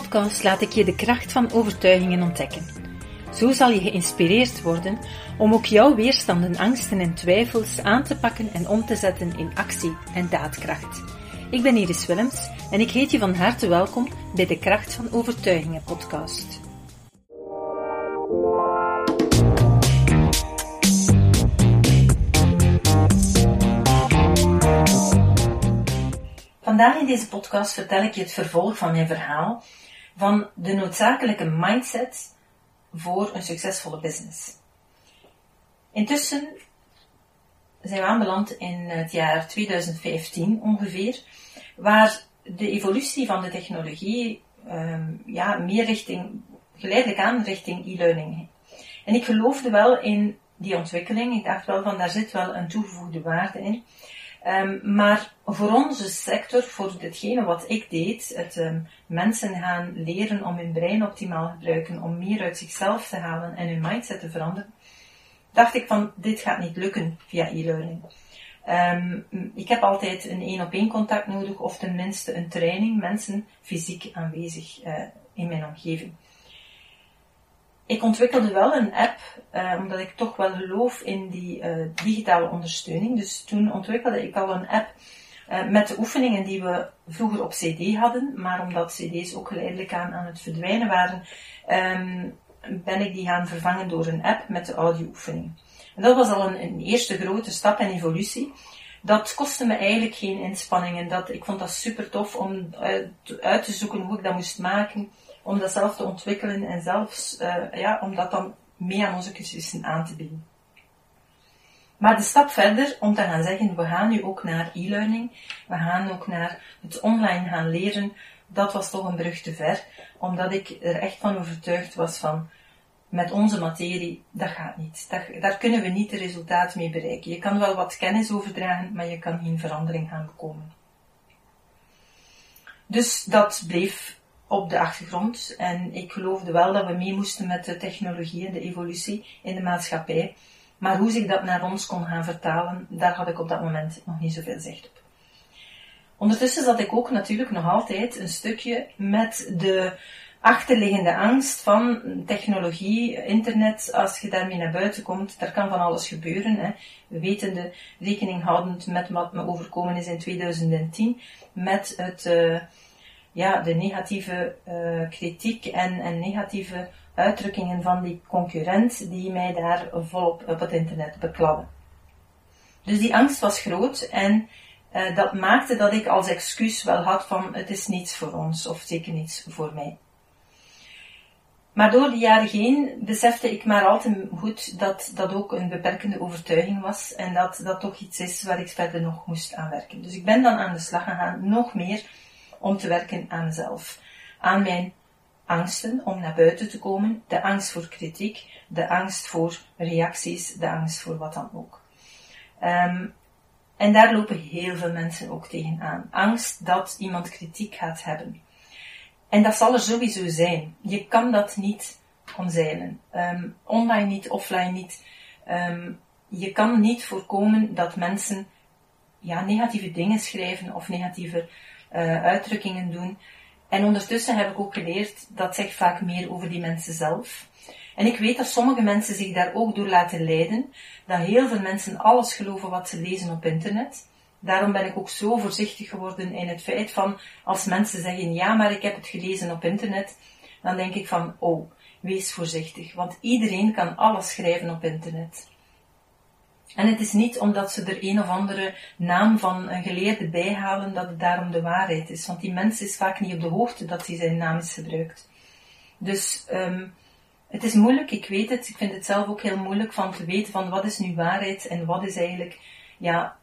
podcast laat ik je de kracht van overtuigingen ontdekken. Zo zal je geïnspireerd worden om ook jouw weerstanden, angsten en twijfels aan te pakken en om te zetten in actie en daadkracht. Ik ben Iris Willems en ik heet je van harte welkom bij de Kracht van Overtuigingen podcast. Vandaag in deze podcast vertel ik je het vervolg van mijn verhaal van de noodzakelijke mindset voor een succesvolle business. Intussen zijn we aanbeland in het jaar 2015 ongeveer, waar de evolutie van de technologie um, ja, meer richting, geleidelijk aan richting e-learning. En ik geloofde wel in die ontwikkeling. Ik dacht wel van daar zit wel een toegevoegde waarde in. Um, maar voor onze sector, voor hetgene wat ik deed, het um, mensen gaan leren om hun brein optimaal te gebruiken, om meer uit zichzelf te halen en hun mindset te veranderen, dacht ik van, dit gaat niet lukken via e-learning. Um, ik heb altijd een één op één contact nodig, of tenminste een training, mensen fysiek aanwezig uh, in mijn omgeving. Ik ontwikkelde wel een app, uh, omdat ik toch wel geloof in die uh, digitale ondersteuning. Dus toen ontwikkelde ik al een app uh, met de oefeningen die we vroeger op CD hadden, maar omdat CD's ook geleidelijk aan, aan het verdwijnen waren, um, ben ik die gaan vervangen door een app met de audio-oefeningen. En dat was al een, eerste grote stap en evolutie. Dat kostte me eigenlijk geen inspanningen. Dat, ik vond dat super tof om uit te zoeken hoe ik dat moest maken om dat zelf te ontwikkelen en zelfs uh, ja, om dat dan mee aan onze cursussen aan te bieden. Maar de stap verder om te gaan zeggen, we gaan nu ook naar e-learning, we gaan ook naar het online gaan leren, dat was toch een brug te ver, omdat ik er echt van overtuigd was van, met onze materie, dat gaat niet. Dat, daar kunnen we niet de resultaat mee bereiken. Je kan wel wat kennis overdragen, maar je kan geen verandering gaan bekomen. Dus dat bleef op de achtergrond. En ik geloofde wel dat we mee moesten met de technologie en de evolutie in de maatschappij. Maar hoe zich dat naar ons kon gaan vertalen, daar had ik op dat moment nog niet zoveel zicht op. Ondertussen zat ik ook natuurlijk nog altijd een stukje met de achterliggende angst van technologie, internet, als je daarmee naar buiten komt, daar kan van alles gebeuren. Hè. We weten de rekening houdend met wat me overkomen is in 2010, met het... Uh, ja, de negatieve uh, kritiek en, en negatieve uitdrukkingen van die concurrent die mij daar volop op het internet bekladden. Dus die angst was groot en uh, dat maakte dat ik als excuus wel had van het is niets voor ons of zeker niets voor mij. Maar door de jaren heen besefte ik maar al te goed dat dat ook een beperkende overtuiging was en dat dat toch iets is waar ik verder nog moest aan werken. Dus ik ben dan aan de slag gegaan, nog meer om te werken aan mezelf. Aan mijn angsten om naar buiten te komen, de angst voor kritiek, de angst voor reacties, de angst voor wat dan ook. Um, en daar lopen heel veel mensen ook tegenaan. Angst dat iemand kritiek gaat hebben. En dat zal er sowieso zijn. Je kan dat niet omzeilen. Um, online niet, offline niet. Um, je kan niet voorkomen dat mensen ja, negatieve dingen schrijven of negatieve uh, uitdrukkingen doen. En ondertussen heb ik ook geleerd dat zegt vaak meer over die mensen zelf. En ik weet dat sommige mensen zich daar ook door laten leiden, dat heel veel mensen alles geloven wat ze lezen op internet. Daarom ben ik ook zo voorzichtig geworden in het feit van, als mensen zeggen, ja, maar ik heb het gelezen op internet, dan denk ik van, oh, wees voorzichtig, want iedereen kan alles schrijven op internet. En het is niet omdat ze er een of andere naam van een geleerde bijhalen dat het daarom de waarheid is. Want die mens is vaak niet op de hoogte dat hij zijn naam is gebruikt. Dus um, het is moeilijk, ik weet het. Ik vind het zelf ook heel moeilijk van te weten van wat is nu waarheid en wat is eigenlijk ja,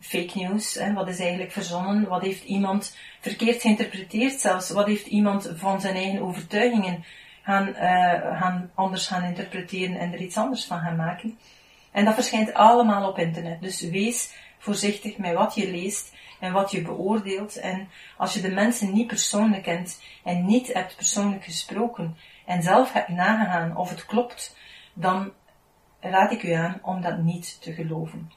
fake news. Hè? Wat is eigenlijk verzonnen? Wat heeft iemand verkeerd geïnterpreteerd zelfs? Wat heeft iemand van zijn eigen overtuigingen gaan, uh, gaan anders gaan interpreteren en er iets anders van gaan maken? En dat verschijnt allemaal op internet. Dus wees voorzichtig met wat je leest en wat je beoordeelt. En als je de mensen niet persoonlijk kent en niet hebt persoonlijk gesproken en zelf hebt nagegaan of het klopt, dan raad ik u aan om dat niet te geloven.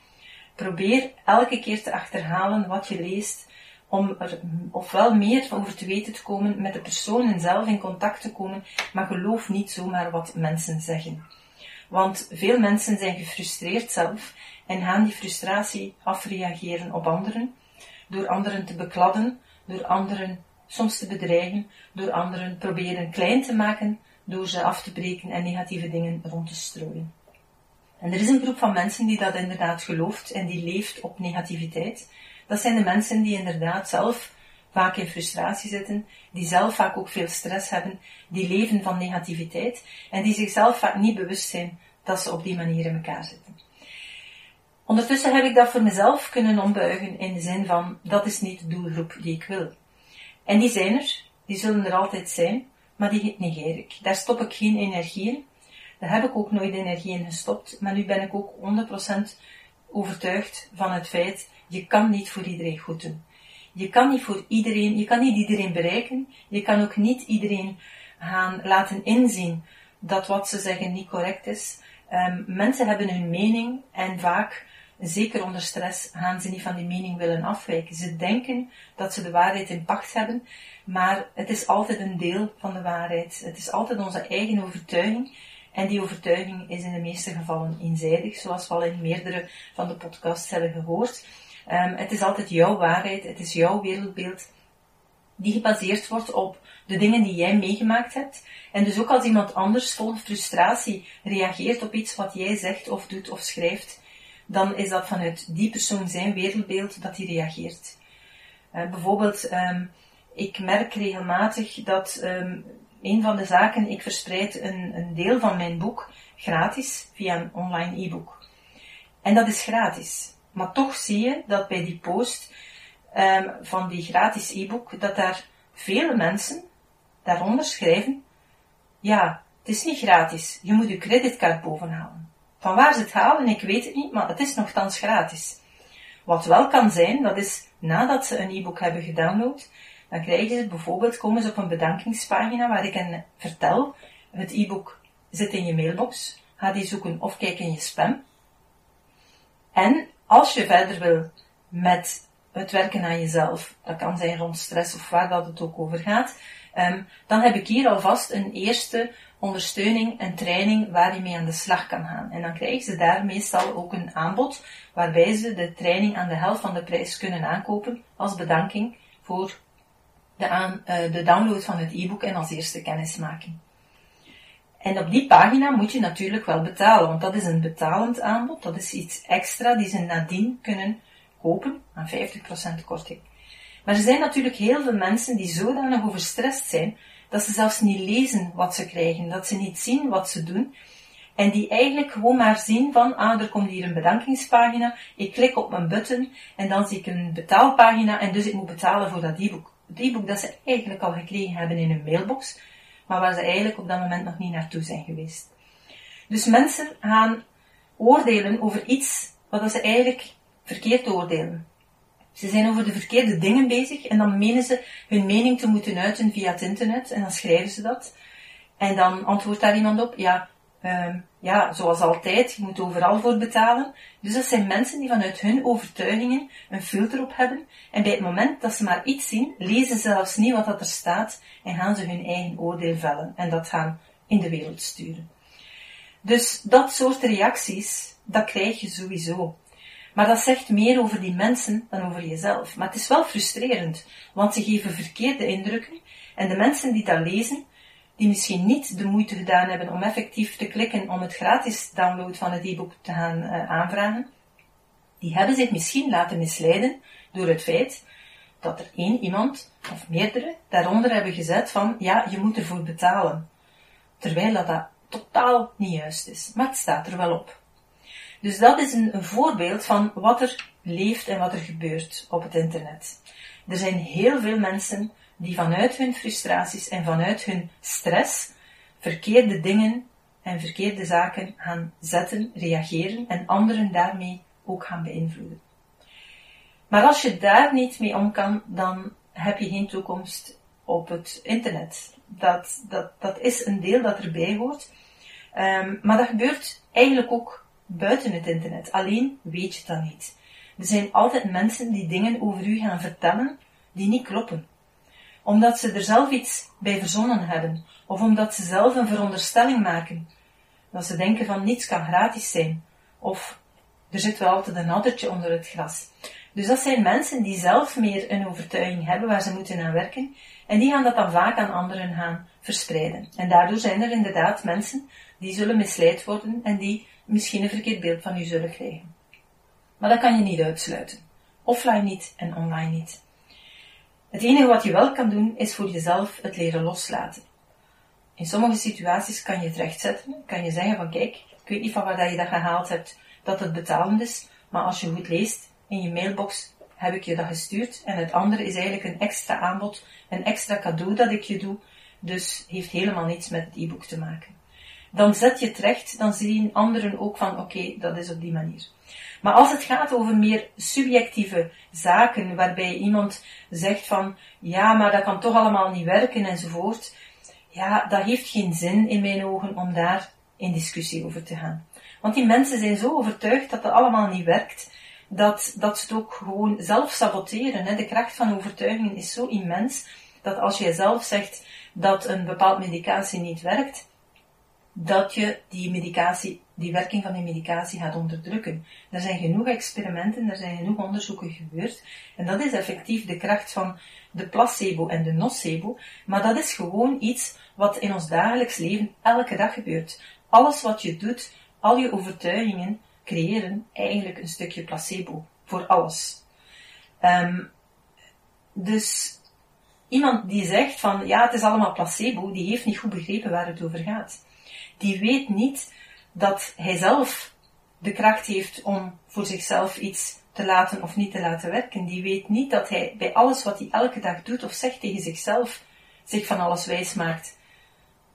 Probeer elke keer te achterhalen wat je leest om er ofwel meer over te weten te komen, met de personen zelf in contact te komen, maar geloof niet zomaar wat mensen zeggen. Want veel mensen zijn gefrustreerd zelf en gaan die frustratie afreageren op anderen, door anderen te bekladden, door anderen soms te bedreigen, door anderen proberen klein te maken, door ze af te breken en negatieve dingen rond te strooien. En er is een groep van mensen die dat inderdaad gelooft en die leeft op negativiteit. Dat zijn de mensen die inderdaad zelf vaak in frustratie zitten, die zelf vaak ook veel stress hebben, die leven van negativiteit en die zichzelf vaak niet bewust zijn dat ze op die manier in elkaar zitten. Ondertussen heb ik dat voor mezelf kunnen ombuigen in de zin van, dat is niet de doelgroep die ik wil. En die zijn er, die zullen er altijd zijn, maar die negeer ik. Daar stop ik geen energie in. Daar heb ik ook nooit energie in gestopt, maar nu ben ik ook 100% overtuigd van het feit, je kan niet voor iedereen goed doen. Je kan niet voor iedereen, je kan niet iedereen bereiken, je kan ook niet iedereen gaan laten inzien dat wat ze zeggen niet correct is. Um, mensen hebben hun mening en vaak zeker onder stress, gaan ze niet van die mening willen afwijken. Ze denken dat ze de waarheid in pacht hebben, maar het is altijd een deel van de waarheid. Het is altijd onze eigen overtuiging. En die overtuiging is in de meeste gevallen eenzijdig, zoals we al in meerdere van de podcasts hebben gehoord. Um, het is altijd jouw waarheid, het is jouw wereldbeeld, die gebaseerd wordt op de dingen die jij meegemaakt hebt. En dus ook als iemand anders vol frustratie reageert op iets wat jij zegt of doet of schrijft, dan is dat vanuit die persoon zijn wereldbeeld dat hij reageert. Uh, bijvoorbeeld, um, ik merk regelmatig dat een van de zaken, ik verspreid een, een deel van mijn boek gratis via een online e-book. En dat is gratis. Maar toch zie je dat bij die post um, van die gratis e-book, dat daar vele mensen daaronder schrijven, ja, het is niet gratis, je moet je creditcard bovenhalen. Van waar ze het halen, ik weet het niet, maar het is nogthans gratis. Wat wel kan zijn, dat is nadat ze een e-book hebben gedownload, dan krijgen ze bijvoorbeeld, komen ze op een bedankingspagina waar ik hen vertel, het e-book zit in je mailbox, ga die zoeken of kijk in je spam. En als je verder wil met het werken aan jezelf, dat kan zijn rond stress of waar dat het ook over gaat, um, dan heb ik hier alvast een eerste ondersteuning en training waar je mee aan de slag kan gaan. En dan krijgen ze daar meestal ook een aanbod waarbij ze de training aan de helft van de prijs kunnen aankopen als bedanking voor de, uh, de download van het e-book en als eerste kennismaking. En op die pagina moet je natuurlijk wel betalen, want dat is een betalend aanbod, dat is iets extra die ze nadien kunnen kopen aan 50% korting. Maar er zijn natuurlijk heel veel mensen die zodanig overstrest zijn dat ze zelfs niet lezen wat ze krijgen, dat ze niet zien wat ze doen. En die eigenlijk gewoon maar zien van, ah, er komt hier een bedankingspagina, ik klik op mijn button en dan zie ik een betaalpagina en dus ik moet betalen voor dat e-book. Het e-book dat ze eigenlijk al gekregen hebben in hun mailbox, maar waar ze eigenlijk op dat moment nog niet naartoe zijn geweest. Dus mensen gaan oordelen over iets wat ze eigenlijk verkeerd oordelen. Ze zijn over de verkeerde dingen bezig en dan menen ze hun mening te moeten uiten via het internet en dan schrijven ze dat. En dan antwoordt daar iemand op, ja, uh, ja, zoals altijd, je moet overal voor betalen. Dus dat zijn mensen die vanuit hun overtuigingen een filter op hebben en bij het moment dat ze maar iets zien, lezen ze zelfs niet wat dat er staat en gaan ze hun eigen oordeel vellen en dat gaan in de wereld sturen. Dus dat soort reacties, dat krijg je sowieso. Maar dat zegt meer over die mensen dan over jezelf. Maar het is wel frustrerend, want ze geven verkeerde indrukken en de mensen die dat lezen, die misschien niet de moeite gedaan hebben om effectief te klikken om het gratis download van het e-book te gaan uh, aanvragen, die hebben zich misschien laten misleiden door het feit dat er één iemand of meerdere daaronder hebben gezet van ja, je moet ervoor betalen. Terwijl dat, dat totaal niet juist is. Maar het staat er wel op. Dus dat is een voorbeeld van wat er leeft en wat er gebeurt op het internet. Er zijn heel veel mensen die vanuit hun frustraties en vanuit hun stress verkeerde dingen en verkeerde zaken gaan zetten, reageren en anderen daarmee ook gaan beïnvloeden. Maar als je daar niet mee om kan, dan heb je geen toekomst op het internet. Dat, dat, dat is een deel dat erbij hoort. Um, maar dat gebeurt eigenlijk ook buiten het internet. Alleen weet je dat niet. Er zijn altijd mensen die dingen over u gaan vertellen, die niet kloppen. Omdat ze er zelf iets bij verzonnen hebben, of omdat ze zelf een veronderstelling maken. Dat ze denken van niets kan gratis zijn, of er zit wel altijd een addertje onder het gras. Dus dat zijn mensen die zelf meer een overtuiging hebben waar ze moeten aan werken, en die gaan dat dan vaak aan anderen gaan verspreiden. En daardoor zijn er inderdaad mensen die zullen misleid worden en die misschien een verkeerd beeld van u zullen krijgen. Maar dat kan je niet uitsluiten. Offline niet en online niet. Het enige wat je wel kan doen, is voor jezelf het leren loslaten. In sommige situaties kan je het rechtzetten, kan je zeggen van kijk, ik weet niet van waar je dat gehaald hebt, dat het betalend is, maar als je goed leest, in je mailbox heb ik je dat gestuurd en het andere is eigenlijk een extra aanbod, een extra cadeau dat ik je doe, dus heeft helemaal niets met het e-book te maken. Dan zet je het recht, dan zien anderen ook van oké, dat is op die manier. Maar als het gaat over meer subjectieve zaken, waarbij iemand zegt van, ja, maar dat kan toch allemaal niet werken enzovoort, ja, dat heeft geen zin in mijn ogen om daar in discussie over te gaan. Want die mensen zijn zo overtuigd dat dat allemaal niet werkt, dat, dat ze het ook gewoon zelf saboteren. Hè. De kracht van overtuigingen is zo immens, dat als jij zelf zegt dat een bepaald medicatie niet werkt, dat je die medicatie, die werking van die medicatie gaat onderdrukken. Er zijn genoeg experimenten, er zijn genoeg onderzoeken gebeurd. En dat is effectief de kracht van de placebo en de nocebo. Maar dat is gewoon iets wat in ons dagelijks leven elke dag gebeurt. Alles wat je doet, al je overtuigingen, creëren eigenlijk een stukje placebo. Voor alles. Um, dus iemand die zegt van ja, het is allemaal placebo, die heeft niet goed begrepen waar het over gaat die weet niet dat hij zelf de kracht heeft om voor zichzelf iets te laten of niet te laten werken. Die weet niet dat hij bij alles wat hij elke dag doet of zegt tegen zichzelf, zich van alles wijs maakt,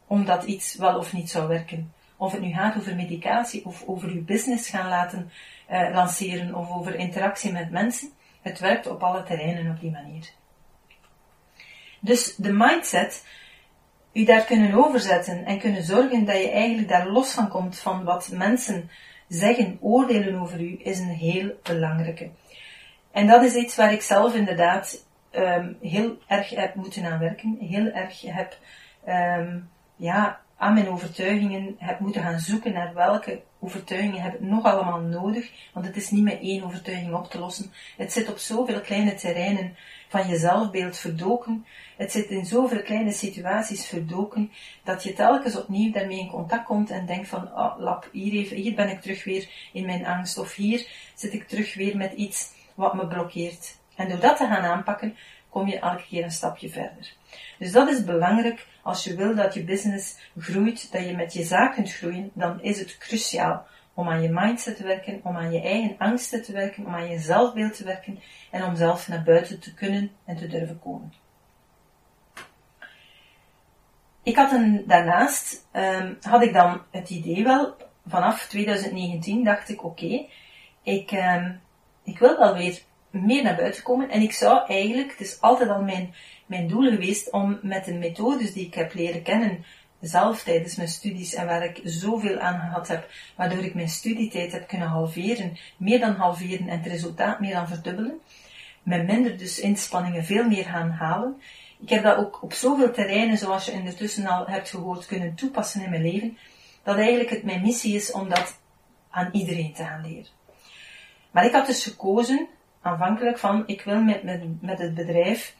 omdat iets wel of niet zou werken. Of het nu gaat over medicatie of over uw business gaan laten uh, lanceren of over interactie met mensen. Het werkt op alle terreinen op die manier. Dus de mindset u daar kunnen overzetten en kunnen zorgen dat je eigenlijk daar los van komt van wat mensen zeggen, oordelen over u, is een heel belangrijke. En dat is iets waar ik zelf inderdaad um, heel erg heb moeten aan werken, heel erg heb, um, ja, aan mijn overtuigingen heb moeten gaan zoeken naar welke overtuigingen heb ik nog allemaal nodig, want het is niet met één overtuiging op te lossen. Het zit op zoveel kleine terreinen van je zelfbeeld verdoken, het zit in zoveel kleine situaties verdoken, dat je telkens opnieuw daarmee in contact komt en denkt van, oh lap, hier, even, hier ben ik terug weer in mijn angst, of hier zit ik terug weer met iets wat me blokkeert. En door dat te gaan aanpakken, kom je elke keer een stapje verder. Dus dat is belangrijk als je wil dat je business groeit, dat je met je zaak kunt groeien, dan is het cruciaal om aan je mindset te werken, om aan je eigen angsten te werken, om aan je zelfbeeld te werken en om zelf naar buiten te kunnen en te durven komen. Ik had een, daarnaast, um, had ik dan het idee wel, vanaf 2019 dacht ik, oké, ik, um, ik wil wel weer meer naar buiten komen en ik zou eigenlijk, het is altijd al mijn, mijn doel geweest om met de methodes die ik heb leren kennen, zelf tijdens mijn studies en waar ik zoveel aan gehad heb, waardoor ik mijn studietijd heb kunnen halveren, meer dan halveren en het resultaat meer dan verdubbelen, met minder dus inspanningen veel meer gaan halen. Ik heb dat ook op zoveel terreinen, zoals je ondertussen al hebt gehoord, kunnen toepassen in mijn leven, dat eigenlijk het mijn missie is om dat aan iedereen te gaan leren. Maar ik had dus gekozen, aanvankelijk van, ik wil met, met, met het bedrijf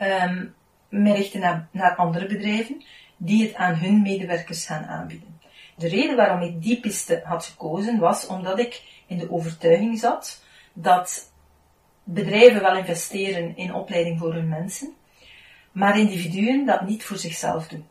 um, me richten naar, naar andere bedrijven die het aan hun medewerkers gaan aanbieden. De reden waarom ik die piste had gekozen was omdat ik in de overtuiging zat dat bedrijven wel investeren in opleiding voor hun mensen, maar individuen dat niet voor zichzelf doen.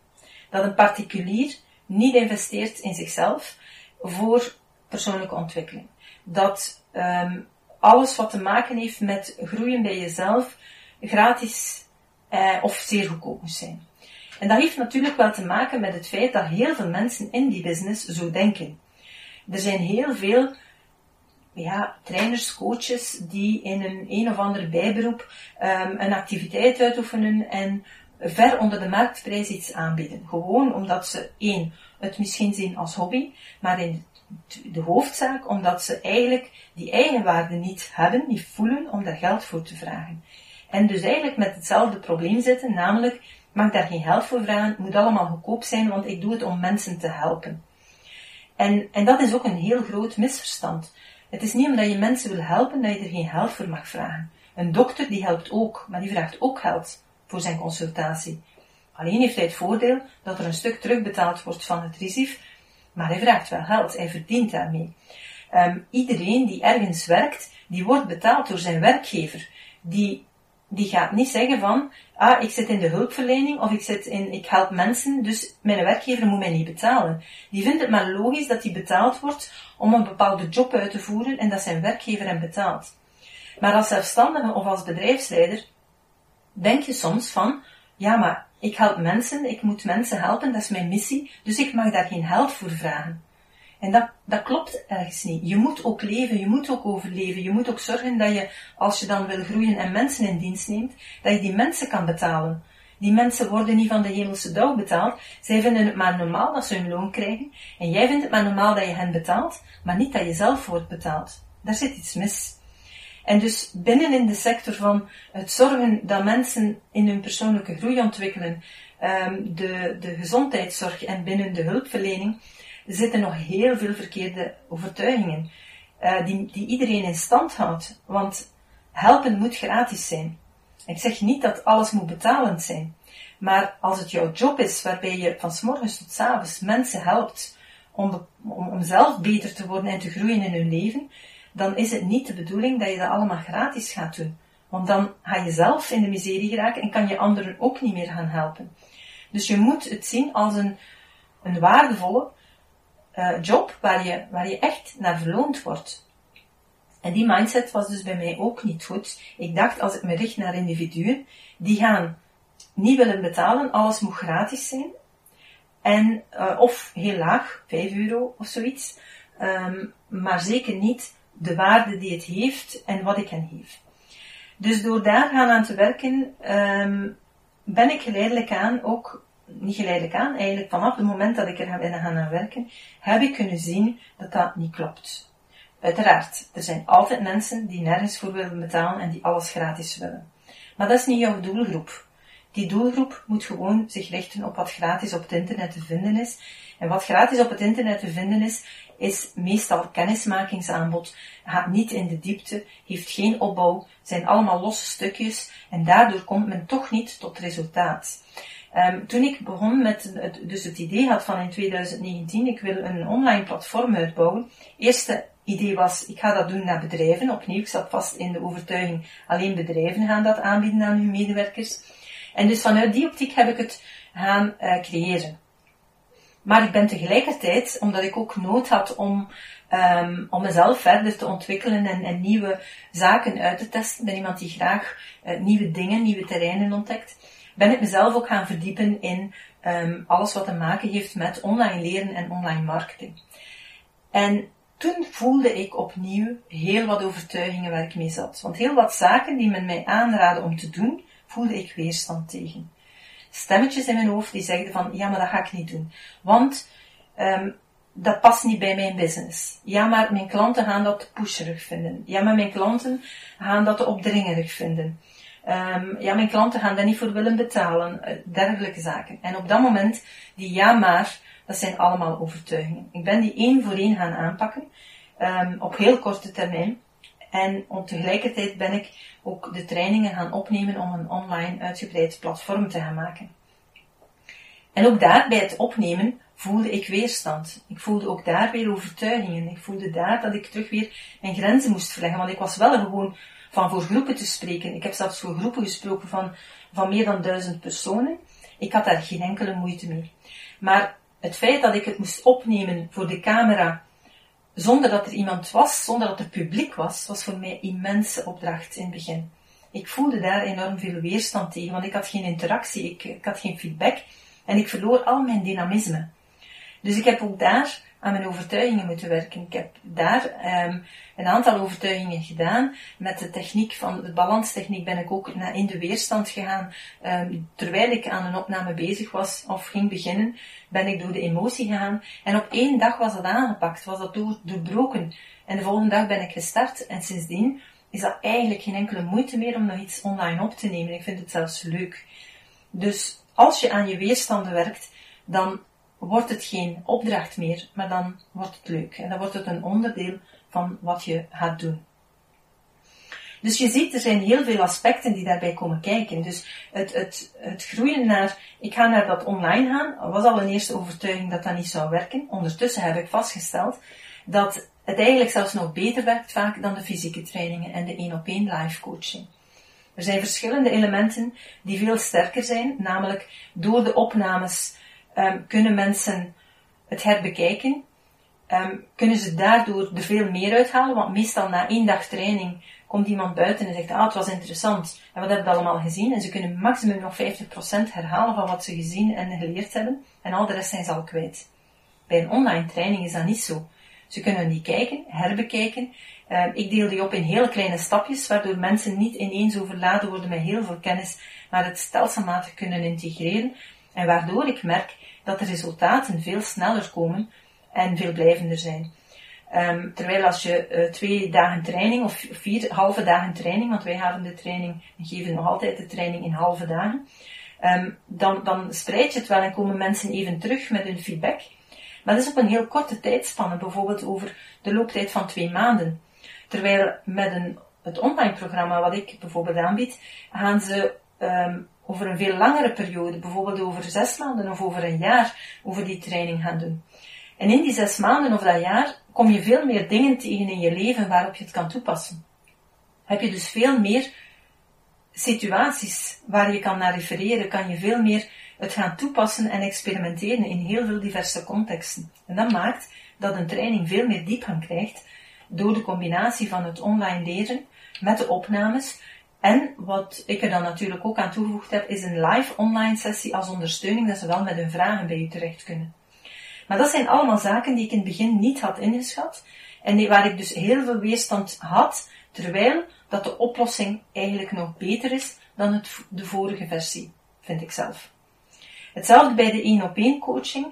Dat een particulier niet investeert in zichzelf voor persoonlijke ontwikkeling. Dat um, alles wat te maken heeft met groeien bij jezelf gratis eh, of zeer goedkoop zijn. En dat heeft natuurlijk wel te maken met het feit dat heel veel mensen in die business zo denken. Er zijn heel veel ja, trainers, coaches die in een een of ander bijberoep um, een activiteit uitoefenen en ver onder de marktprijs iets aanbieden. Gewoon omdat ze één, het misschien zien als hobby, maar in de hoofdzaak omdat ze eigenlijk die eigenwaarde niet hebben, niet voelen om daar geld voor te vragen. En dus eigenlijk met hetzelfde probleem zitten, namelijk, mag daar geen geld voor vragen, het moet allemaal goedkoop zijn, want ik doe het om mensen te helpen. En, en dat is ook een heel groot misverstand. Het is niet omdat je mensen wil helpen dat je er geen geld voor mag vragen. Een dokter die helpt ook, maar die vraagt ook geld voor zijn consultatie. Alleen heeft hij het voordeel dat er een stuk terugbetaald wordt van het risief, maar hij vraagt wel geld, hij verdient daarmee. Um, iedereen die ergens werkt, die wordt betaald door zijn werkgever. Die, die gaat niet zeggen van, ah, ik zit in de hulpverlening of ik, zit in, ik help mensen, dus mijn werkgever moet mij niet betalen. Die vindt het maar logisch dat hij betaald wordt om een bepaalde job uit te voeren en dat zijn werkgever hem betaalt. Maar als zelfstandige of als bedrijfsleider denk je soms van, ja, maar ik help mensen, ik moet mensen helpen, dat is mijn missie, dus ik mag daar geen geld voor vragen. En dat, dat klopt ergens niet. Je moet ook leven, je moet ook overleven, je moet ook zorgen dat je, als je dan wil groeien en mensen in dienst neemt, dat je die mensen kan betalen. Die mensen worden niet van de hemelse dauw betaald. Zij vinden het maar normaal dat ze hun loon krijgen. En jij vindt het maar normaal dat je hen betaalt, maar niet dat je zelf wordt betaald. Daar zit iets mis. En dus binnen in de sector van het zorgen dat mensen in hun persoonlijke groei ontwikkelen, ehm, de, de gezondheidszorg en binnen de hulpverlening, zitten nog heel veel verkeerde overtuigingen, uh, die, die iedereen in stand houdt. Want helpen moet gratis zijn. Ik zeg niet dat alles moet betalend zijn. Maar als het jouw job is waarbij je van s morgens tot s avonds mensen helpt om, om, om zelf beter te worden en te groeien in hun leven, dan is het niet de bedoeling dat je dat allemaal gratis gaat doen. Want dan ga je zelf in de miserie geraken en kan je anderen ook niet meer gaan helpen. Dus je moet het zien als een, een waardevolle uh, job waar je, waar je echt naar verloond wordt. En die mindset was dus bij mij ook niet goed. Ik dacht, als ik me richt naar individuen, die gaan niet willen betalen, alles moet gratis zijn. En, uh, of heel laag, 5 euro of zoiets. Um, maar zeker niet de waarde die het heeft en wat ik hen geef. Dus door daar gaan aan te werken, um, ben ik geleidelijk aan ook, niet geleidelijk aan, eigenlijk vanaf het moment dat ik er ben gaan aan werken, heb ik kunnen zien dat dat niet klopt. Uiteraard, er zijn altijd mensen die nergens voor willen betalen en die alles gratis willen. Maar dat is niet jouw doelgroep. Die doelgroep moet gewoon zich richten op wat gratis op het internet te vinden is. En wat gratis op het internet te vinden is, is meestal kennismakingsaanbod, gaat niet in de diepte, heeft geen opbouw, zijn allemaal losse stukjes en daardoor komt men toch niet tot resultaat. Um, toen ik begon met het, dus het idee had van in 2019, ik wil een online platform uitbouwen. Eerste idee was, ik ga dat doen naar bedrijven. Opnieuw, ik zat vast in de overtuiging, alleen bedrijven gaan dat aanbieden aan hun medewerkers. En dus vanuit die optiek heb ik het gaan uh, creëren. Maar ik ben tegelijkertijd, omdat ik ook nood had om, um, om mezelf verder te ontwikkelen en, en, nieuwe zaken uit te testen, ben iemand die graag uh, nieuwe dingen, nieuwe terreinen ontdekt, ben ik mezelf ook gaan verdiepen in um, alles wat te maken heeft met online leren en online marketing. En toen voelde ik opnieuw heel wat overtuigingen waar ik mee zat. Want heel wat zaken die men mij aanraadde om te doen, voelde ik weerstand tegen stemmetjes in mijn hoofd die zeiden van, ja, maar dat ga ik niet doen. Want um, dat past niet bij mijn business. Ja, maar mijn klanten gaan dat pusherig vinden. Ja, maar mijn klanten gaan dat opdringerig vinden. Um, ja, mijn klanten gaan daar niet voor willen betalen. Uh, dergelijke zaken. En op dat moment, die ja maar, dat zijn allemaal overtuigingen. Ik ben die één voor één gaan aanpakken. Um, op heel korte termijn. En tegelijkertijd ben ik ook de trainingen gaan opnemen om een online uitgebreid platform te gaan maken. En ook daar bij het opnemen voelde ik weerstand. Ik voelde ook daar weer overtuigingen. Ik voelde daar dat ik terug weer mijn grenzen moest verleggen. Want ik was wel gewoon van voor groepen te spreken. Ik heb zelfs voor groepen gesproken van, van meer dan duizend personen. Ik had daar geen enkele moeite mee. Maar het feit dat ik het moest opnemen voor de camera zonder dat er iemand was, zonder dat er publiek was, was voor mij een immense opdracht in het begin. Ik voelde daar enorm veel weerstand tegen, want ik had geen interactie, ik, ik had geen feedback en ik verloor al mijn dynamisme. Dus ik heb ook daar aan mijn overtuigingen moeten werken. Ik heb daar um, een aantal overtuigingen gedaan. Met de techniek van de balanstechniek ben ik ook naar in de weerstand gegaan. Um, terwijl ik aan een opname bezig was of ging beginnen, ben ik door de emotie gegaan. En op één dag was dat aangepakt, was dat door, doorbroken. En de volgende dag ben ik gestart en sindsdien is dat eigenlijk geen enkele moeite meer om nog iets online op te nemen. Ik vind het zelfs leuk. Dus als je aan je weerstanden werkt, dan wordt het geen opdracht meer, maar dan wordt het leuk. En dan wordt het een onderdeel van wat je gaat doen. Dus je ziet, er zijn heel veel aspecten die daarbij komen kijken. Dus het, het, het groeien naar, ik ga naar dat online gaan, was al een eerste overtuiging dat dat niet zou werken. Ondertussen heb ik vastgesteld dat het eigenlijk zelfs nog beter werkt vaak dan de fysieke trainingen en de één op één live coaching. Er zijn verschillende elementen die veel sterker zijn, namelijk door de opnames um, kunnen mensen het herbekijken, um, kunnen ze daardoor er veel meer uithalen, want meestal na één dag training komt iemand buiten en zegt, ah, het was interessant, en wat hebben we allemaal gezien? En ze kunnen maximum nog 50% herhalen van wat ze gezien en geleerd hebben, en al de rest zijn ze al kwijt. Bij een online training is dat niet zo. Ze kunnen die kijken, herbekijken. Uh, ik deel die op in hele kleine stapjes, waardoor mensen niet ineens overladen worden met heel veel kennis, maar het stelselmatig kunnen integreren. En waardoor ik merk dat de resultaten veel sneller komen en veel blijvender zijn. Um, terwijl als je uh, twee dagen training of vier halve dagen training, want wij hebben de training en geven nog altijd de training in halve dagen, um, dan, dan spreid je het wel en komen mensen even terug met hun feedback. Maar dat is op een heel korte tijdspanne, bijvoorbeeld over de looptijd van twee maanden. Terwijl met een, het online programma wat ik bijvoorbeeld aanbied, gaan ze um, over een veel langere periode, bijvoorbeeld over zes maanden of over een jaar, over die training gaan doen. En in die zes maanden of dat jaar kom je veel meer dingen tegen in je leven waarop je het kan toepassen. Heb je dus veel meer situaties waar je kan naar refereren, kan je veel meer het gaan toepassen en experimenteren in heel veel diverse contexten. En dat maakt dat een training veel meer diepgang krijgt door de combinatie van het online leren met de opnames. En wat ik er dan natuurlijk ook aan toegevoegd heb, is een live online sessie als ondersteuning, dat ze wel met hun vragen bij u terecht kunnen. Maar dat zijn allemaal zaken die ik in het begin niet had ingeschat. En waar ik dus heel veel weerstand had, terwijl dat de oplossing eigenlijk nog beter is dan het, de vorige versie, vind ik zelf. Hetzelfde bij de één op één coaching.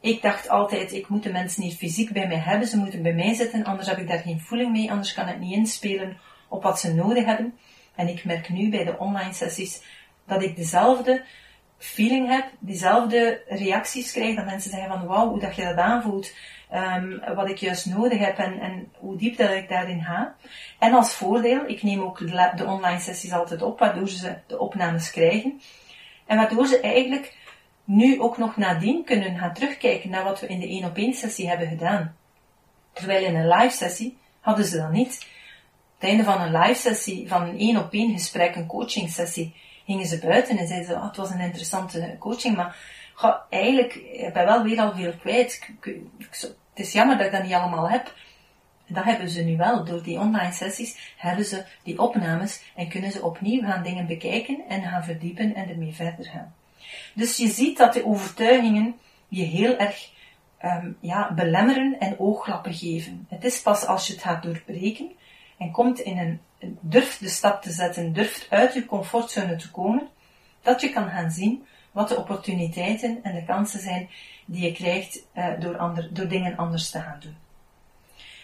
Ik dacht altijd, ik moet de mensen niet fysiek bij mij hebben, ze moeten bij mij zitten, anders heb ik daar geen voeling mee, anders kan ik niet inspelen op wat ze nodig hebben. En ik merk nu bij de online sessies dat ik dezelfde feeling heb, diezelfde reacties krijg, dat mensen zeggen van wauw, hoe dat je dat aanvoelt, um, wat ik juist nodig heb en, en hoe diep dat ik daarin ga. En als voordeel, ik neem ook de online sessies altijd op, waardoor ze de opnames krijgen. En waardoor ze eigenlijk nu ook nog nadien kunnen gaan terugkijken naar wat we in de 1 op 1 sessie hebben gedaan. Terwijl in een live sessie hadden ze dat niet. Het einde van een live sessie, van een 1 op 1 gesprek, een coaching sessie, gingen ze buiten en zeiden ze, oh, het was een interessante coaching, maar ga, eigenlijk, ik ben wel weer al veel kwijt. het is jammer dat ik dat niet allemaal heb. Dat hebben ze nu wel. Door die online sessies hebben ze die opnames en kunnen ze opnieuw gaan dingen bekijken en gaan verdiepen en ermee verder gaan. Dus je ziet dat de overtuigingen je heel erg um, ja, belemmeren en ooglappen geven. Het is pas als je het gaat doorbreken en komt in een, durft de stap te zetten, durft uit je comfortzone te komen, dat je kan gaan zien wat de opportuniteiten en de kansen zijn die je krijgt uh, door, ander, door dingen anders te gaan doen.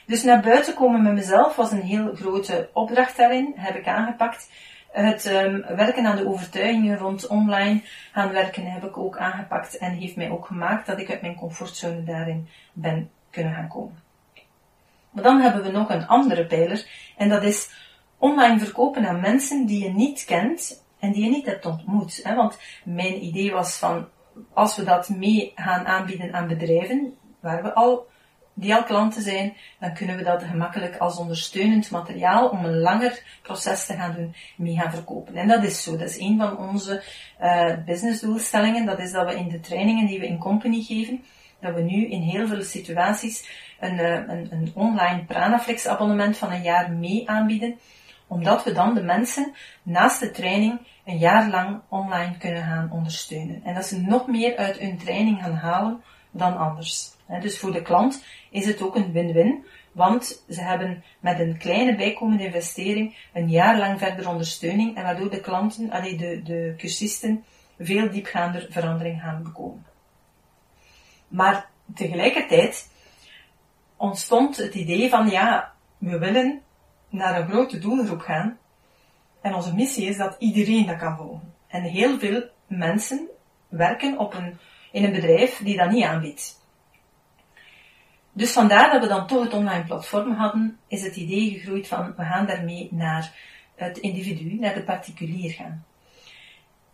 Dus naar buiten komen met mezelf was een heel grote opdracht daarin, heb ik aangepakt. Het um, werken aan de overtuigingen rond online gaan werken heb ik ook aangepakt en heeft mij ook gemaakt dat ik uit mijn comfortzone daarin ben kunnen gaan komen. Maar dan hebben we nog een andere pijler en dat is online verkopen aan mensen die je niet kent en die je niet hebt ontmoet. Hè? Want mijn idee was van, als we dat mee gaan aanbieden aan bedrijven, waar we al die al klanten zijn, dan kunnen we dat gemakkelijk als ondersteunend materiaal om een langer proces te gaan doen, mee gaan verkopen. En dat is zo. Dat is een van onze uh, businessdoelstellingen. Dat is dat we in de trainingen die we in company geven, dat we nu in heel veel situaties een, uh, een, een online Pranaflex abonnement van een jaar mee aanbieden, omdat we dan de mensen naast de training een jaar lang online kunnen gaan ondersteunen. En dat ze nog meer uit hun training gaan halen dan anders. Dus voor de klant is het ook een win-win, want ze hebben met een kleine bijkomende investering een jaar lang verder ondersteuning en waardoor de klanten, allee, de, de cursisten, veel diepgaander verandering gaan bekomen. Maar tegelijkertijd ontstond het idee van ja, we willen naar een grote doelgroep gaan. En onze missie is dat iedereen dat kan volgen. En heel veel mensen werken op een, in een bedrijf die dat niet aanbiedt. Dus vandaar dat we dan toch het online platform hadden, is het idee gegroeid van we gaan daarmee naar het individu, naar de particulier gaan.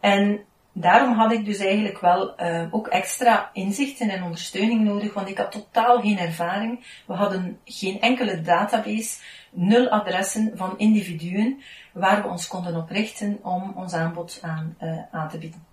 En daarom had ik dus eigenlijk wel uh, ook extra inzichten en ondersteuning nodig, want ik had totaal geen ervaring. We hadden geen enkele database, nul adressen van individuen waar we ons konden op richten om ons aanbod aan, uh, aan te bieden.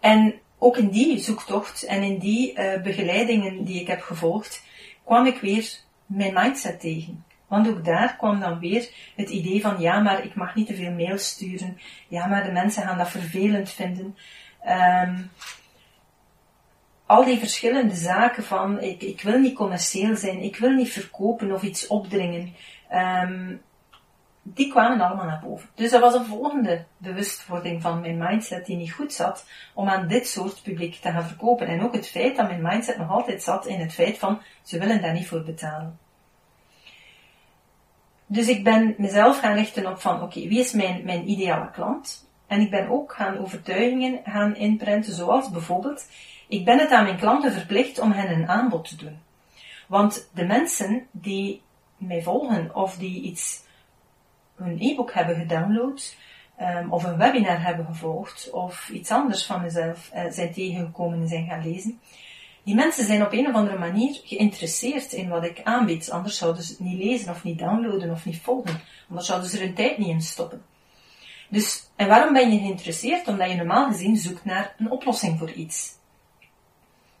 En ook in die zoektocht en in die uh, begeleidingen die ik heb gevolgd, kwam ik weer mijn mindset tegen. Want ook daar kwam dan weer het idee van, ja, maar ik mag niet te veel mails sturen. Ja, maar de mensen gaan dat vervelend vinden. Um, al die verschillende zaken van, ik, ik wil niet commercieel zijn, ik wil niet verkopen of iets opdringen. Um, die kwamen allemaal naar boven. Dus dat was een volgende bewustwording van mijn mindset die niet goed zat om aan dit soort publiek te gaan verkopen. En ook het feit dat mijn mindset nog altijd zat in het feit van ze willen daar niet voor betalen. Dus ik ben mezelf gaan richten op van oké, wie is mijn, mijn ideale klant? En ik ben ook gaan overtuigingen gaan inprenten, zoals bijvoorbeeld, ik ben het aan mijn klanten verplicht om hen een aanbod te doen. Want de mensen die mij volgen of die iets een e-book hebben gedownload, um, of een webinar hebben gevolgd, of iets anders van mezelf uh, zijn tegengekomen en zijn gaan lezen. Die mensen zijn op een of andere manier geïnteresseerd in wat ik aanbied, anders zouden ze het niet lezen of niet downloaden of niet volgen, anders zouden ze er hun tijd niet in stoppen. Dus, en waarom ben je geïnteresseerd? Omdat je normaal gezien zoekt naar een oplossing voor iets.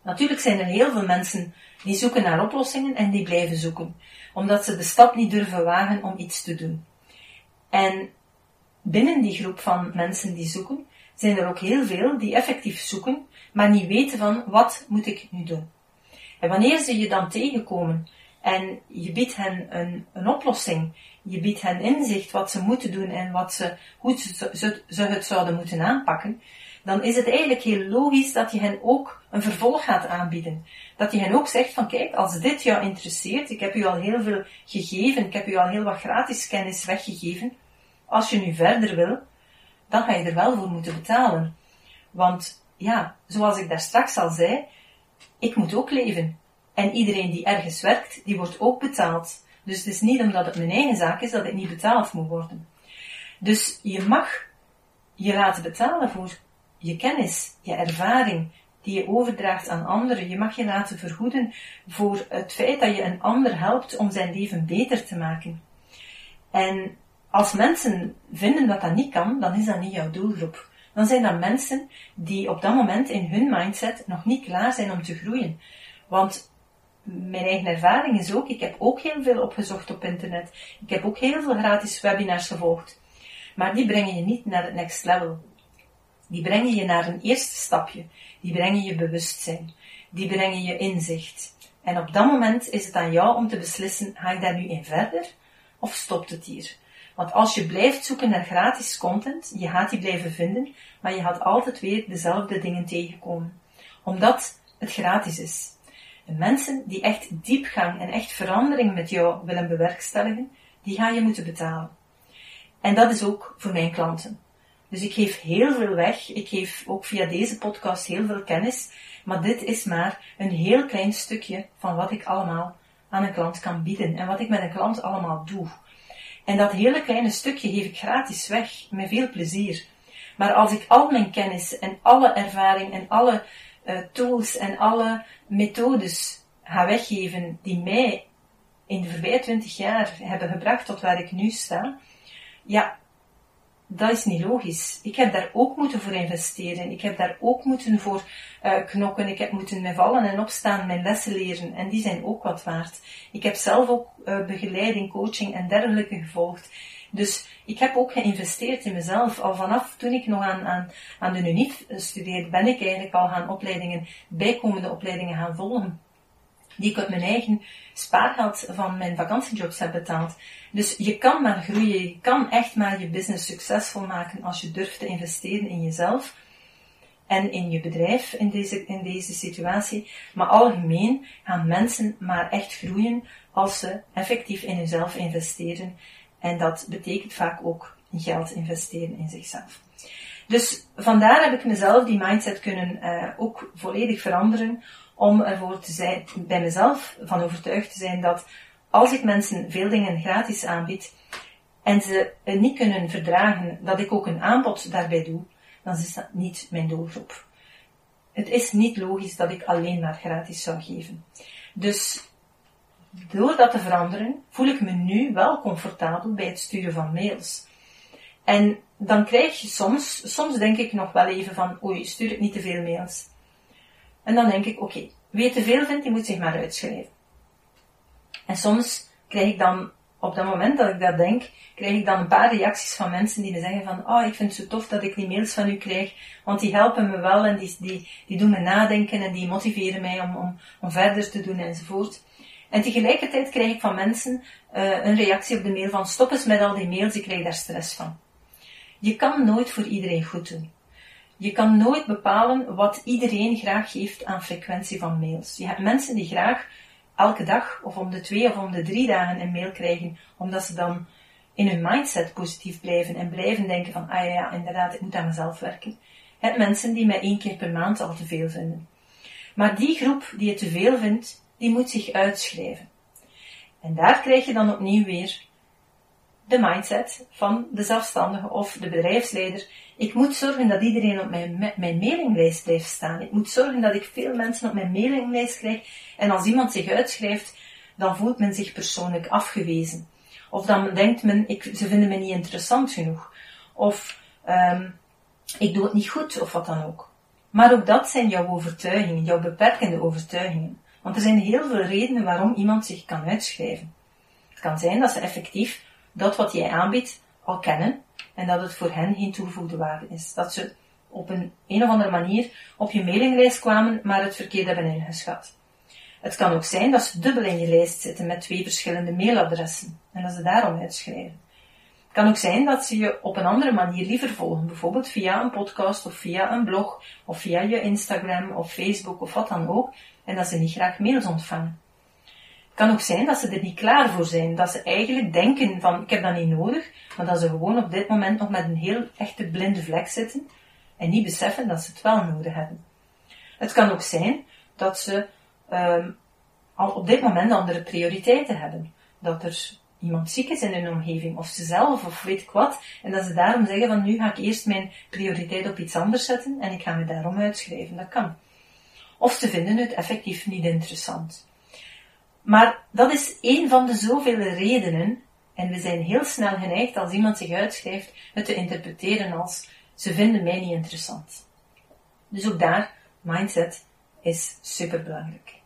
Natuurlijk zijn er heel veel mensen die zoeken naar oplossingen en die blijven zoeken, omdat ze de stap niet durven wagen om iets te doen. En binnen die groep van mensen die zoeken, zijn er ook heel veel die effectief zoeken, maar niet weten van wat moet ik nu doen. En wanneer ze je dan tegenkomen en je biedt hen een, een oplossing, je biedt hen inzicht wat ze moeten doen en wat ze, hoe ze, ze het zouden moeten aanpakken, dan is het eigenlijk heel logisch dat je hen ook een vervolg gaat aanbieden. Dat je hen ook zegt van kijk, als dit jou interesseert, ik heb u al heel veel gegeven, ik heb u al heel wat gratis kennis weggegeven, als je nu verder wil, dan ga je er wel voor moeten betalen. Want ja, zoals ik daar straks al zei, ik moet ook leven. En iedereen die ergens werkt, die wordt ook betaald. Dus het is niet omdat het mijn eigen zaak is dat ik niet betaald moet worden. Dus je mag je laten betalen voor je kennis, je ervaring, die je overdraagt aan anderen. Je mag je laten vergoeden voor het feit dat je een ander helpt om zijn leven beter te maken. En als mensen vinden dat dat niet kan, dan is dat niet jouw doelgroep. Dan zijn dat mensen die op dat moment in hun mindset nog niet klaar zijn om te groeien. Want mijn eigen ervaring is ook, ik heb ook heel veel opgezocht op internet. Ik heb ook heel veel gratis webinars gevolgd. Maar die brengen je niet naar het next level. Die brengen je naar een eerste stapje. Die brengen je bewustzijn. Die brengen je inzicht. En op dat moment is het aan jou om te beslissen, ga ik daar nu in verder? Of stopt het hier? Want als je blijft zoeken naar gratis content, je gaat die blijven vinden, maar je gaat altijd weer dezelfde dingen tegenkomen. Omdat het gratis is. En mensen die echt diepgang en echt verandering met jou willen bewerkstelligen, die ga je moeten betalen. En dat is ook voor mijn klanten. Dus ik geef heel veel weg. Ik geef ook via deze podcast heel veel kennis. Maar dit is maar een heel klein stukje van wat ik allemaal aan een klant kan bieden. En wat ik met een klant allemaal doe. En dat hele kleine stukje geef ik gratis weg, met veel plezier. Maar als ik al mijn kennis en alle ervaring en alle uh, tools en alle methodes ga weggeven die mij in de voorbije twintig jaar hebben gebracht tot waar ik nu sta, ja, dat is niet logisch. Ik heb daar ook moeten voor investeren. Ik heb daar ook moeten voor uh, knokken. Ik heb moeten met vallen en opstaan mijn lessen leren. En die zijn ook wat waard. Ik heb zelf ook uh, begeleiding, coaching en dergelijke gevolgd. Dus ik heb ook geïnvesteerd in mezelf. Al vanaf toen ik nog aan, aan, aan de UNIF studeerde, ben ik eigenlijk al gaan opleidingen, bijkomende opleidingen gaan volgen die ik uit mijn eigen spaargeld van mijn vakantiejobs heb betaald. Dus je kan maar groeien, je kan echt maar je business succesvol maken als je durft te investeren in jezelf. en in je bedrijf in deze, in deze situatie. Maar algemeen gaan mensen maar echt groeien als ze effectief in hunzelf investeren. En dat betekent vaak ook geld investeren in zichzelf. Dus vandaar heb ik mezelf die mindset kunnen uh, ook volledig veranderen om ervoor te zijn, bij mezelf van overtuigd te zijn dat als ik mensen veel dingen gratis aanbied en ze niet kunnen verdragen dat ik ook een aanbod daarbij doe, dan is dat niet mijn doelgroep. Het is niet logisch dat ik alleen maar gratis zou geven. Dus door dat te veranderen, voel ik me nu wel comfortabel bij het sturen van mails. En dan krijg je soms, soms denk ik nog wel even van, oei, stuur ik niet te veel mails. En dan denk ik, oké, wie te veel vindt, die moet zich maar uitschrijven. En soms krijg ik dan, op dat moment dat ik dat denk, krijg ik dan een paar reacties van mensen die me zeggen van, oh, ik vind het zo tof dat ik die mails van u krijg, want die helpen me wel en die, die, die doen me nadenken en die motiveren mij om, om, om verder te doen enzovoort. En tegelijkertijd krijg ik van mensen uh, een reactie op de mail van, stop eens met al die mails, ik krijg daar stress van. Je kan nooit voor iedereen goed doen. Je kan nooit bepalen wat iedereen graag geeft aan frequentie van mails. Je hebt mensen die graag elke dag of om de twee of om de drie dagen een mail krijgen, omdat ze dan in hun mindset positief blijven en blijven denken van, ah ja, ja inderdaad, ik moet aan mezelf werken. Je hebt mensen die mij één keer per maand al te veel vinden. Maar die groep die het te veel vindt, die moet zich uitschrijven. En daar krijg je dan opnieuw weer de mindset van de zelfstandige of de bedrijfsleider. Ik moet zorgen dat iedereen op mijn, mijn mailinglijst blijft staan. Ik moet zorgen dat ik veel mensen op mijn mailinglijst krijg. En als iemand zich uitschrijft, dan voelt men zich persoonlijk afgewezen. Of dan denkt men, ik, ze vinden me niet interessant genoeg. Of um, ik doe het niet goed, of wat dan ook. Maar ook dat zijn jouw overtuigingen, jouw beperkende overtuigingen. Want er zijn heel veel redenen waarom iemand zich kan uitschrijven. Het kan zijn dat ze effectief dat wat jij aanbiedt kennen en dat het voor hen geen toegevoegde waarde is. Dat ze op een, een of andere manier op je mailinglijst kwamen, maar het verkeerd hebben ingeschat. Het kan ook zijn dat ze dubbel in je lijst zitten met twee verschillende mailadressen en dat ze daarom uitschrijven. Het kan ook zijn dat ze je op een andere manier liever volgen, bijvoorbeeld via een podcast of via een blog of via je Instagram of Facebook of wat dan ook, en dat ze niet graag mails ontvangen kan ook zijn dat ze er niet klaar voor zijn. Dat ze eigenlijk denken van, ik heb dat niet nodig, maar dat ze gewoon op dit moment nog met een heel echte blinde vlek zitten en niet beseffen dat ze het wel nodig hebben. Het kan ook zijn dat ze um, al op dit moment andere prioriteiten hebben. Dat er iemand ziek is in hun omgeving, of ze zelf, of weet ik wat, en dat ze daarom zeggen van nu ga ik eerst mijn prioriteit op iets anders zetten en ik ga me daarom uitschrijven. Dat kan. Of ze vinden het effectief niet interessant. Maar dat is een van de zoveel redenen, en we zijn heel snel geneigd als iemand zich uitschrijft, het te interpreteren als ze vinden mij niet interessant. Dus ook daar, mindset is superbelangrijk.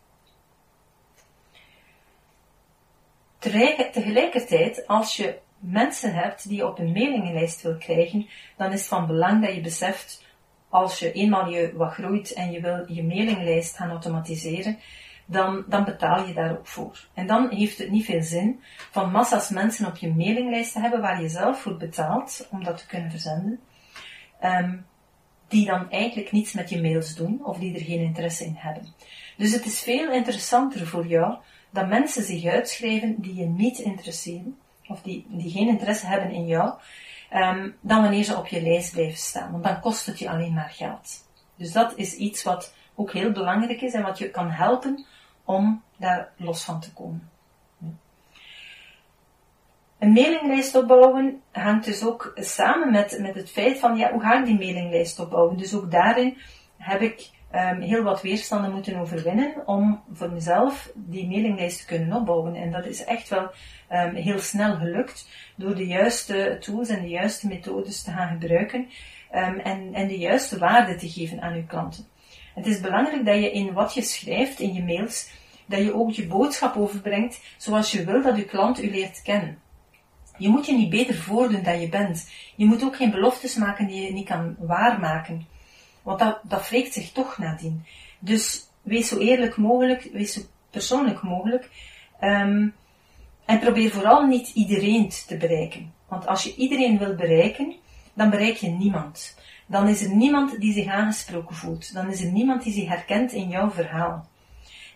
Tegelijkertijd, als je mensen hebt die je op een mailingenlijst wil krijgen, dan is het van belang dat je beseft, als je eenmaal je wat groeit en je wil je mailinglijst gaan automatiseren, dan, dan betaal je daar ook voor. En dan heeft het niet veel zin van massa's mensen op je mailinglijst te hebben waar je zelf voor betaalt om dat te kunnen verzenden, um, die dan eigenlijk niets met je mails doen of die er geen interesse in hebben. Dus het is veel interessanter voor jou dat mensen zich uitschrijven die je niet interesseren, of die, die geen interesse hebben in jou, um, dan wanneer ze op je lijst blijven staan. Want dan kost het je alleen maar geld. Dus dat is iets wat ook heel belangrijk is en wat je kan helpen om daar los van te komen. Een mailinglijst opbouwen hangt dus ook samen met, met het feit van, ja, hoe ga ik die mailinglijst opbouwen? Dus ook daarin heb ik um, heel wat weerstanden moeten overwinnen om voor mezelf die mailinglijst te kunnen opbouwen. En dat is echt wel um, heel snel gelukt door de juiste tools en de juiste methodes te gaan gebruiken um, en, en de juiste waarde te geven aan uw klanten. Het is belangrijk dat je in wat je schrijft, in je mails, dat je ook je boodschap overbrengt zoals je wil dat je klant u leert kennen. Je moet je niet beter voordoen dan je bent. Je moet ook geen beloftes maken die je niet kan waarmaken. Want dat, dat wreekt zich toch nadien. Dus wees zo eerlijk mogelijk, wees zo persoonlijk mogelijk. Um, en probeer vooral niet iedereen te bereiken. Want als je iedereen wil bereiken, dan bereik je niemand. dan is er niemand die zich aangesproken voelt. Dan is er niemand die zich herkent in jouw verhaal.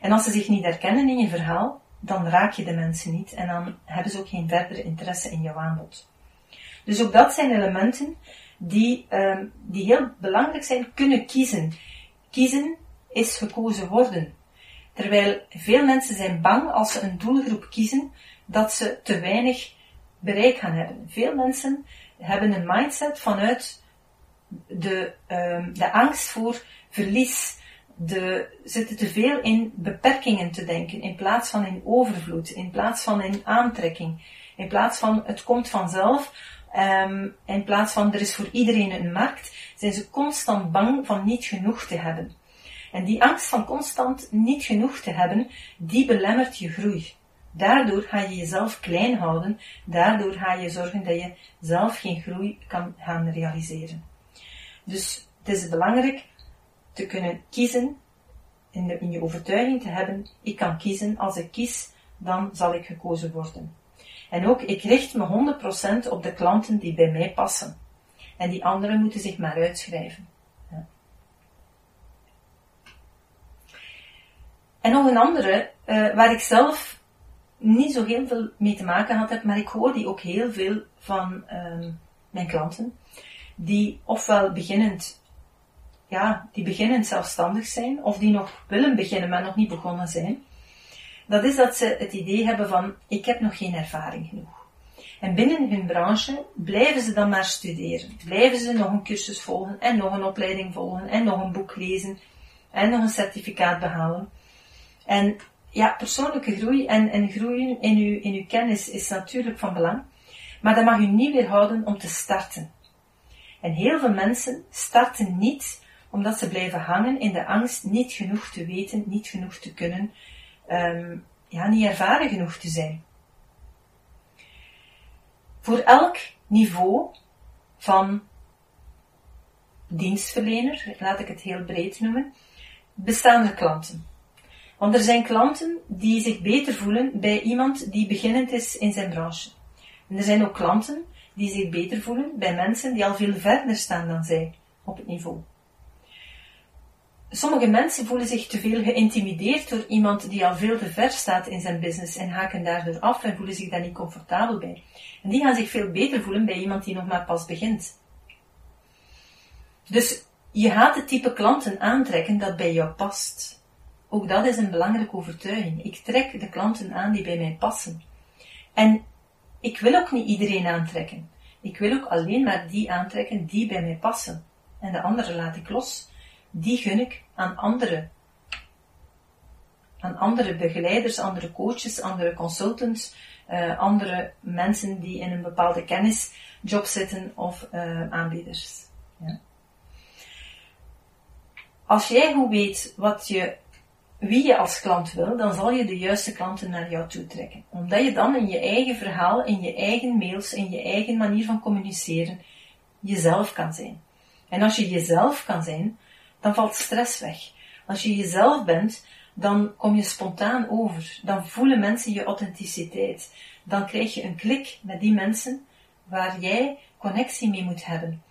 En als ze zich niet herkennen in je verhaal, dan raak je de mensen niet en dan hebben ze ook geen verdere interesse in jouw aanbod. Dus ook dat zijn elementen die, um, die heel belangrijk zijn, kunnen kiezen. Kiezen is gekozen worden. Terwijl veel mensen zijn bang als ze een doelgroep kiezen, dat ze te weinig bereik gaan hebben. Veel mensen hebben een mindset vanuit de, um, de angst voor verlies. De, zitten te veel in beperkingen te denken, in plaats van in overvloed, in plaats van in aantrekking, in plaats van het komt vanzelf, um, in plaats van er is voor iedereen een markt, zijn ze constant bang van niet genoeg te hebben. En die angst van constant niet genoeg te hebben, die belemmert je groei. Daardoor ga je jezelf klein houden, daardoor ga je zorgen dat je zelf geen groei kan gaan realiseren. Dus het is belangrijk te kunnen kiezen, in, de, in je overtuiging te hebben, ik kan kiezen, als ik kies, dan zal ik gekozen worden. En ook, ik richt me 100% op de klanten die bij mij passen. En die anderen moeten zich maar uitschrijven. Ja. En nog een andere, uh, waar ik zelf niet zo heel veel mee te maken had heb, maar ik hoor die ook heel veel van uh, mijn klanten, die ofwel beginnend, ja, die beginnend zelfstandig zijn, of die nog willen beginnen, maar nog niet begonnen zijn. Dat is dat ze het idee hebben van, ik heb nog geen ervaring genoeg. En binnen hun branche blijven ze dan maar studeren. Blijven ze nog een cursus volgen en nog een opleiding volgen en nog een boek lezen en nog een certificaat behalen. En ja, persoonlijke groei en, en groeien in uw, in uw kennis is natuurlijk van belang. Maar dat mag u niet weerhouden om te starten. En heel veel mensen starten niet omdat ze blijven hangen in de angst niet genoeg te weten, niet genoeg te kunnen, um, ja, niet ervaren genoeg te zijn. Voor elk niveau van dienstverlener, laat ik het heel breed noemen, bestaan er klanten. Want er zijn klanten die zich beter voelen bij iemand die beginnend is in zijn branche. En er zijn ook klanten die zich beter voelen bij mensen die al veel verder staan dan zij op het niveau. Sommige mensen voelen zich te veel geïntimideerd door iemand die al veel te ver staat in zijn business en haken daardoor af en voelen zich daar niet comfortabel bij. En die gaan zich veel beter voelen bij iemand die nog maar pas begint. Dus je gaat het type klanten aantrekken dat bij jou past. Ook dat is een belangrijke overtuiging. Ik trek de klanten aan die bij mij passen. En ik wil ook niet iedereen aantrekken. Ik wil ook alleen maar die aantrekken die bij mij passen. En de anderen laat ik los. Die gun ik aan anderen. Aan andere begeleiders, andere coaches, andere consultants, uh, andere mensen die in een bepaalde kennisjob zitten of uh, aanbieders. Ja. Als jij goed weet wat je wie je als klant wil, dan zal je de juiste klanten naar jou toe trekken. Omdat je dan in je eigen verhaal, in je eigen mails, in je eigen manier van communiceren, jezelf kan zijn. En als je jezelf kan zijn, dan valt stress weg. Als je jezelf bent, dan kom je spontaan over. Dan voelen mensen je authenticiteit. Dan krijg je een klik met die mensen waar jij connectie mee moet hebben.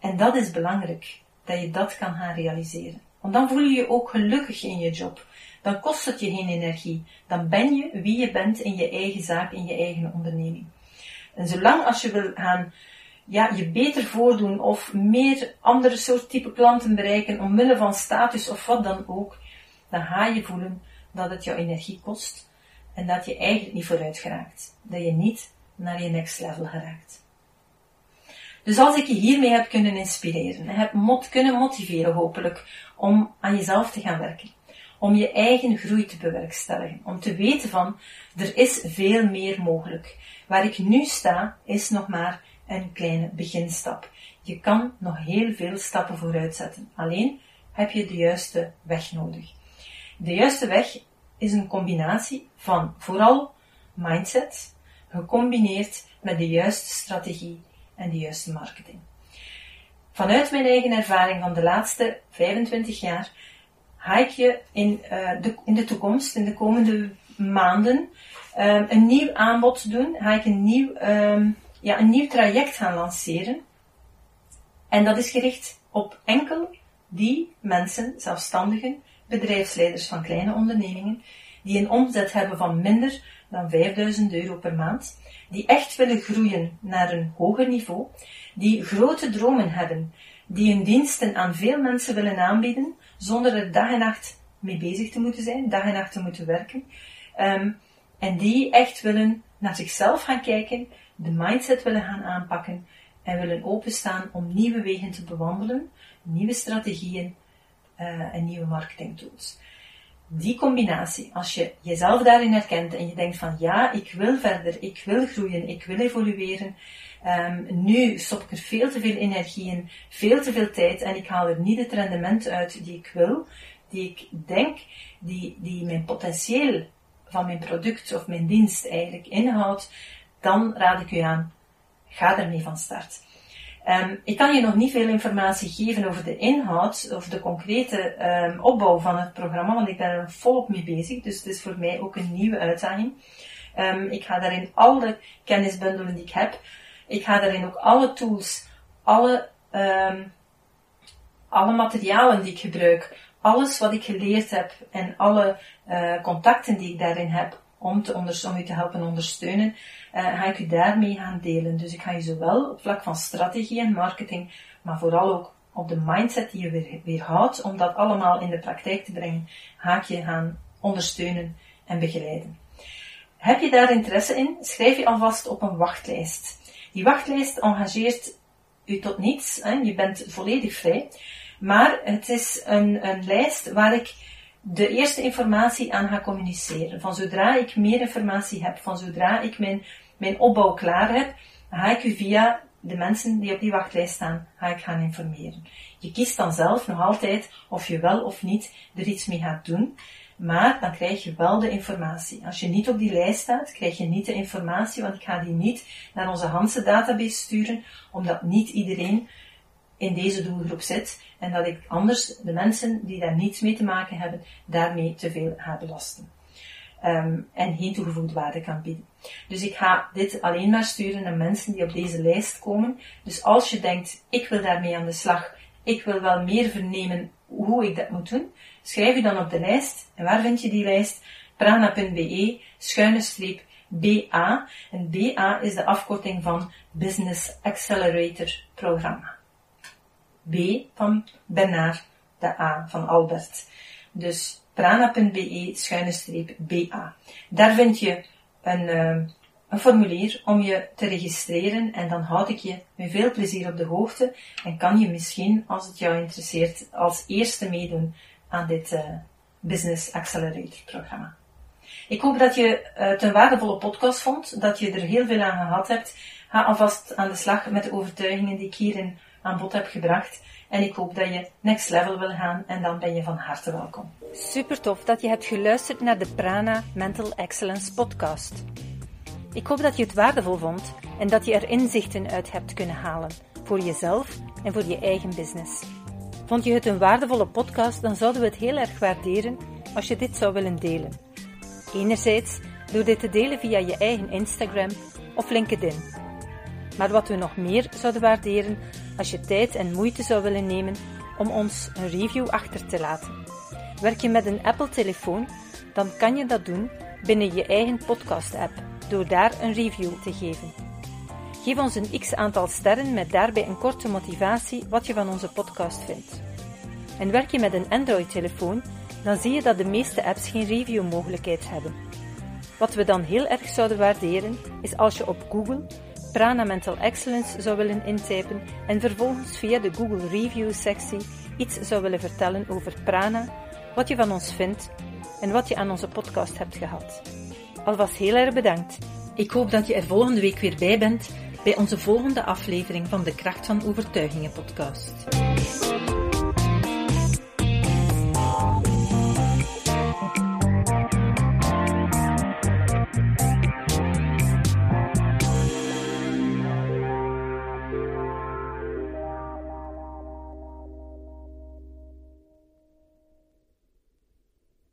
En dat is belangrijk, dat je dat kan gaan realiseren. Want dan voel je je ook gelukkig in je job. Dan kost het je geen energie. Dan ben je wie je bent in je eigen zaak, in je eigen onderneming. En zolang als je wil gaan ja, je beter voordoen of meer andere soort type klanten bereiken omwille van status of wat dan ook, dan ga je voelen dat het jouw energie kost en dat je eigenlijk niet vooruit geraakt. Dat je niet naar je next level geraakt. Dus als ik je hiermee heb kunnen inspireren, heb mot kunnen motiveren hopelijk om aan jezelf te gaan werken. Om je eigen groei te bewerkstelligen. Om te weten van, er is veel meer mogelijk. Waar ik nu sta, is nog maar een kleine beginstap. Je kan nog heel veel stappen vooruit zetten. Alleen heb je de juiste weg nodig. De juiste weg is een combinatie van vooral mindset, gecombineerd met de juiste strategie en de juiste marketing. Vanuit mijn eigen ervaring van de laatste 25 jaar ga ik je in, uh, de, in de toekomst, in de komende maanden, uh, een nieuw aanbod doen. Ga ik een nieuw, um, ja, een nieuw traject gaan lanceren. En dat is gericht op enkel die mensen, zelfstandigen, bedrijfsleiders van kleine ondernemingen, die een omzet hebben van minder dan 5000 euro per maand, die echt willen groeien naar een hoger niveau, die grote dromen hebben, die hun diensten aan veel mensen willen aanbieden, zonder er dag en nacht mee bezig te moeten zijn, dag en nacht te moeten werken, um, en die echt willen naar zichzelf gaan kijken, de mindset willen gaan aanpakken en willen openstaan om nieuwe wegen te bewandelen, nieuwe strategieën uh, en nieuwe marketingtools. Die combinatie, als je jezelf daarin herkent en je denkt van ja, ik wil verder, ik wil groeien, ik wil evolueren, um, nu stop ik er veel te veel energie in, veel te veel tijd en ik haal er niet het rendement uit die ik wil, die ik denk, die, die mijn potentieel van mijn product of mijn dienst eigenlijk inhoudt, dan raad ik u aan, ga ermee van start. Um, ik kan je nog niet veel informatie geven over de inhoud of de concrete um, opbouw van het programma, want ik ben er volop mee bezig. Dus het is voor mij ook een nieuwe uitdaging. Um, ik ga daarin alle kennis bundelen die ik heb. Ik ga daarin ook alle tools, alle, alle materialen die ik gebruik, alles wat ik geleerd heb en alle uh, contacten die ik daarin heb om, te om u te helpen ondersteunen, uh, ga ik u daarmee gaan delen. Dus ik ga je zowel op vlak van strategie en marketing, maar vooral ook op de mindset die je weer, weer houdt, om dat allemaal in de praktijk te brengen, ga ik je gaan ondersteunen en begeleiden. Heb je daar interesse in? Schrijf je alvast op een wachtlijst. Die wachtlijst engageert u tot niets. Hè? Je bent volledig vrij. Maar het is een, een lijst waar ik de eerste informatie aan ga communiceren. Van zodra ik meer informatie heb, van zodra ik mijn, mijn opbouw klaar heb, ga ik u via de mensen die op die wachtlijst staan, ga ik gaan informeren. Je kiest dan zelf nog altijd of je wel of niet er iets mee gaat doen, maar dan krijg je wel de informatie. Als je niet op die lijst staat, krijg je niet de informatie, want ik ga die niet naar onze Hanse database sturen, omdat niet iedereen in deze doelgroep zit en dat ik anders de mensen die daar niets mee te maken hebben, daarmee te veel ga belasten. Um, en geen toegevoegde waarde kan bieden. Dus ik ga dit alleen maar sturen naar mensen die op deze lijst komen. Dus als je denkt, ik wil daarmee aan de slag, ik wil wel meer vernemen hoe ik dat moet doen, schrijf je dan op de lijst. En waar vind je die lijst? prana.be, schuine streep BA. En BA is de afkorting van Business Accelerator Programma. B van Bernard, de A van Albert. Dus prana.be schuine streep BA. Daar vind je een, uh, een formulier om je te registreren en dan houd ik je met veel plezier op de hoogte en kan je misschien, als het jou interesseert, als eerste meedoen aan dit uh, Business Accelerator programma. Ik hoop dat je het een waardevolle podcast vond, dat je er heel veel aan gehad hebt. Ga alvast aan de slag met de overtuigingen die ik hierin aan bod heb gebracht. En ik hoop dat je next level wil gaan en dan ben je van harte welkom. Super tof dat je hebt geluisterd naar de Prana Mental Excellence podcast. Ik hoop dat je het waardevol vond en dat je er inzichten uit hebt kunnen halen voor jezelf en voor je eigen business. Vond je het een waardevolle podcast, dan zouden we het heel erg waarderen als je dit zou willen delen. Enerzijds door dit te delen via je eigen Instagram of LinkedIn maar wat we nog meer zouden waarderen als je tijd en moeite zou willen nemen om ons een review achter te laten. Werk je met een Apple-telefoon, dan kan je dat doen binnen je eigen podcast-app door daar een review te geven. Geef ons een x aantal sterren met daarbij een korte motivatie wat je van onze podcast vindt. En werk je met een Android-telefoon, dan zie je dat de meeste apps geen review-mogelijkheid hebben. Wat we dan heel erg zouden waarderen, is als je op Google Prana Mental Excellence zou willen intypen en vervolgens via de Google Review sectie iets zou willen vertellen over Prana, wat je van ons vindt en wat je aan onze podcast hebt gehad. Alvast heel erg bedankt. Ik hoop dat je er volgende week weer bij bent bij onze volgende aflevering van de Kracht van Overtuigingen podcast.